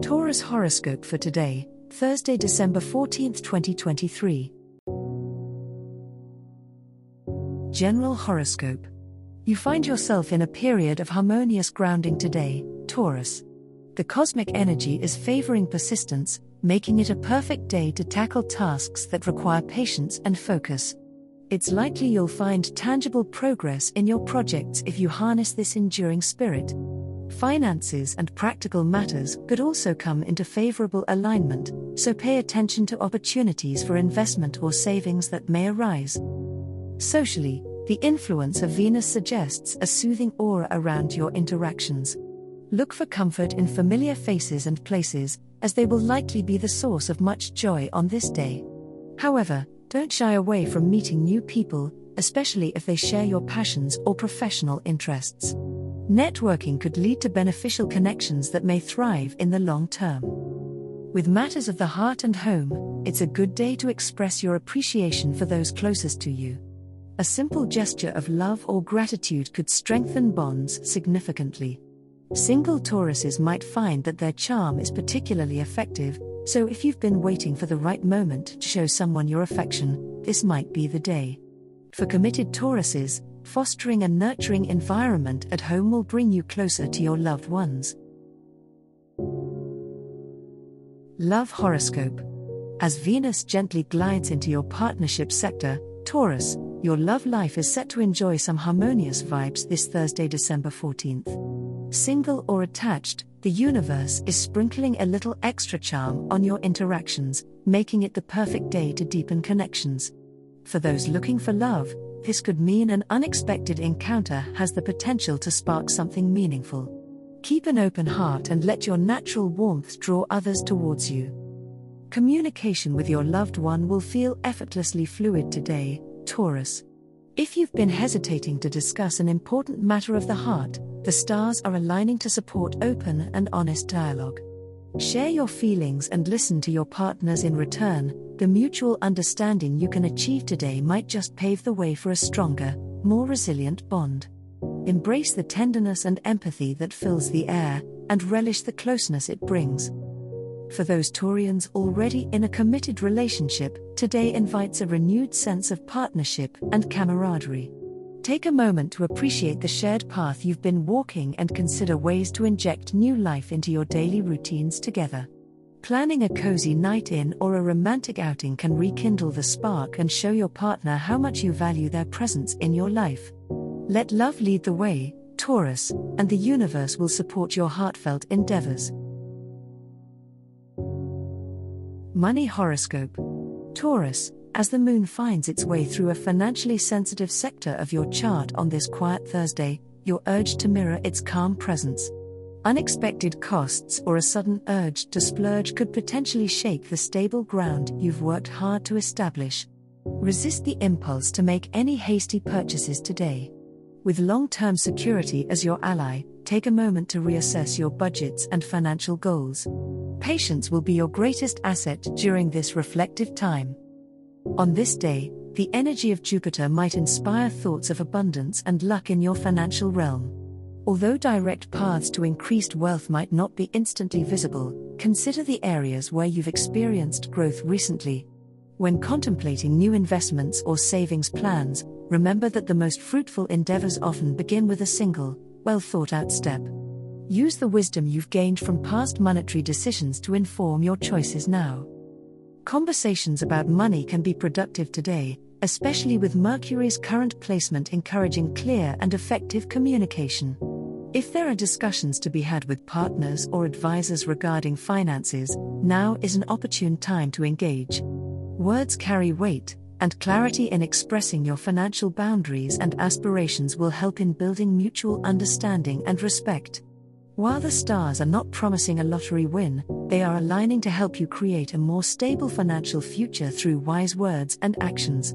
Taurus horoscope for today, Thursday, December 14th, 2023. General horoscope. You find yourself in a period of harmonious grounding today, Taurus. The cosmic energy is favoring persistence, making it a perfect day to tackle tasks that require patience and focus. It's likely you'll find tangible progress in your projects if you harness this enduring spirit. Finances and practical matters could also come into favorable alignment, so pay attention to opportunities for investment or savings that may arise. Socially, the influence of Venus suggests a soothing aura around your interactions. Look for comfort in familiar faces and places, as they will likely be the source of much joy on this day. However, don't shy away from meeting new people, especially if they share your passions or professional interests. Networking could lead to beneficial connections that may thrive in the long term. With matters of the heart and home, it's a good day to express your appreciation for those closest to you. A simple gesture of love or gratitude could strengthen bonds significantly. Single Tauruses might find that their charm is particularly effective, so if you've been waiting for the right moment to show someone your affection, this might be the day. For committed Tauruses, fostering a nurturing environment at home will bring you closer to your loved ones. Love Horoscope As Venus gently glides into your partnership sector, Taurus, your love life is set to enjoy some harmonious vibes this Thursday, December 14th. Single or attached, the universe is sprinkling a little extra charm on your interactions, making it the perfect day to deepen connections. For those looking for love, this could mean an unexpected encounter has the potential to spark something meaningful. Keep an open heart and let your natural warmth draw others towards you. Communication with your loved one will feel effortlessly fluid today, Taurus. If you've been hesitating to discuss an important matter of the heart, the stars are aligning to support open and honest dialogue. Share your feelings and listen to your partners in return. The mutual understanding you can achieve today might just pave the way for a stronger, more resilient bond. Embrace the tenderness and empathy that fills the air, and relish the closeness it brings. For those Taurians already in a committed relationship, today invites a renewed sense of partnership and camaraderie. Take a moment to appreciate the shared path you've been walking and consider ways to inject new life into your daily routines together. Planning a cozy night in or a romantic outing can rekindle the spark and show your partner how much you value their presence in your life. Let love lead the way, Taurus, and the universe will support your heartfelt endeavors. Money Horoscope Taurus, as the moon finds its way through a financially sensitive sector of your chart on this quiet Thursday, you're urged to mirror its calm presence. Unexpected costs or a sudden urge to splurge could potentially shake the stable ground you've worked hard to establish. Resist the impulse to make any hasty purchases today. With long term security as your ally, take a moment to reassess your budgets and financial goals. Patience will be your greatest asset during this reflective time. On this day, the energy of Jupiter might inspire thoughts of abundance and luck in your financial realm. Although direct paths to increased wealth might not be instantly visible, consider the areas where you've experienced growth recently. When contemplating new investments or savings plans, remember that the most fruitful endeavors often begin with a single, well thought out step. Use the wisdom you've gained from past monetary decisions to inform your choices now. Conversations about money can be productive today, especially with Mercury's current placement encouraging clear and effective communication. If there are discussions to be had with partners or advisors regarding finances, now is an opportune time to engage. Words carry weight, and clarity in expressing your financial boundaries and aspirations will help in building mutual understanding and respect. While the stars are not promising a lottery win, they are aligning to help you create a more stable financial future through wise words and actions.